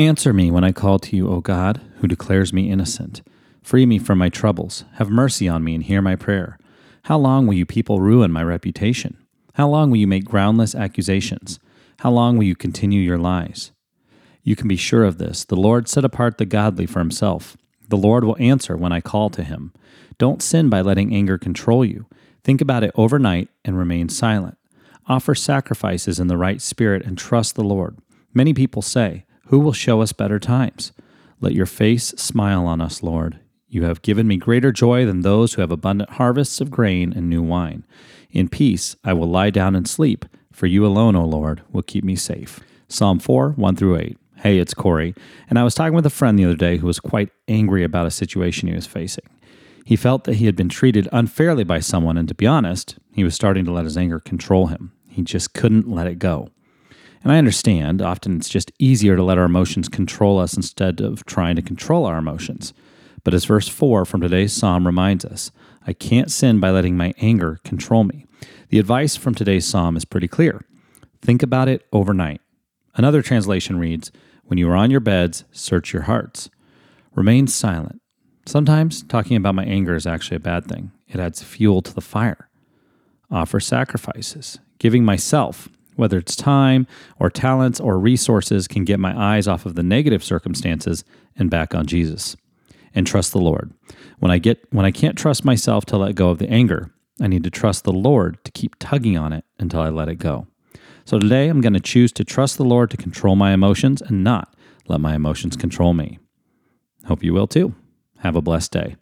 Answer me when I call to you, O God, who declares me innocent. Free me from my troubles. Have mercy on me and hear my prayer. How long will you people ruin my reputation? How long will you make groundless accusations? How long will you continue your lies? You can be sure of this. The Lord set apart the godly for himself. The Lord will answer when I call to him. Don't sin by letting anger control you. Think about it overnight and remain silent. Offer sacrifices in the right spirit and trust the Lord. Many people say, Who will show us better times? Let your face smile on us, Lord. You have given me greater joy than those who have abundant harvests of grain and new wine. In peace I will lie down and sleep, for you alone, O Lord, will keep me safe. Psalm 4 1 through 8. Hey, it's Corey, and I was talking with a friend the other day who was quite angry about a situation he was facing. He felt that he had been treated unfairly by someone, and to be honest, he was starting to let his anger control him. He just couldn't let it go. And I understand, often it's just easier to let our emotions control us instead of trying to control our emotions. But as verse 4 from today's psalm reminds us, I can't sin by letting my anger control me. The advice from today's psalm is pretty clear. Think about it overnight. Another translation reads, when you are on your beds, search your hearts. Remain silent. Sometimes talking about my anger is actually a bad thing, it adds fuel to the fire. Offer sacrifices. Giving myself, whether it's time or talents or resources, can get my eyes off of the negative circumstances and back on Jesus. And trust the Lord. When I get when I can't trust myself to let go of the anger, I need to trust the Lord to keep tugging on it until I let it go. So today I'm going to choose to trust the Lord to control my emotions and not let my emotions control me. Hope you will too. Have a blessed day.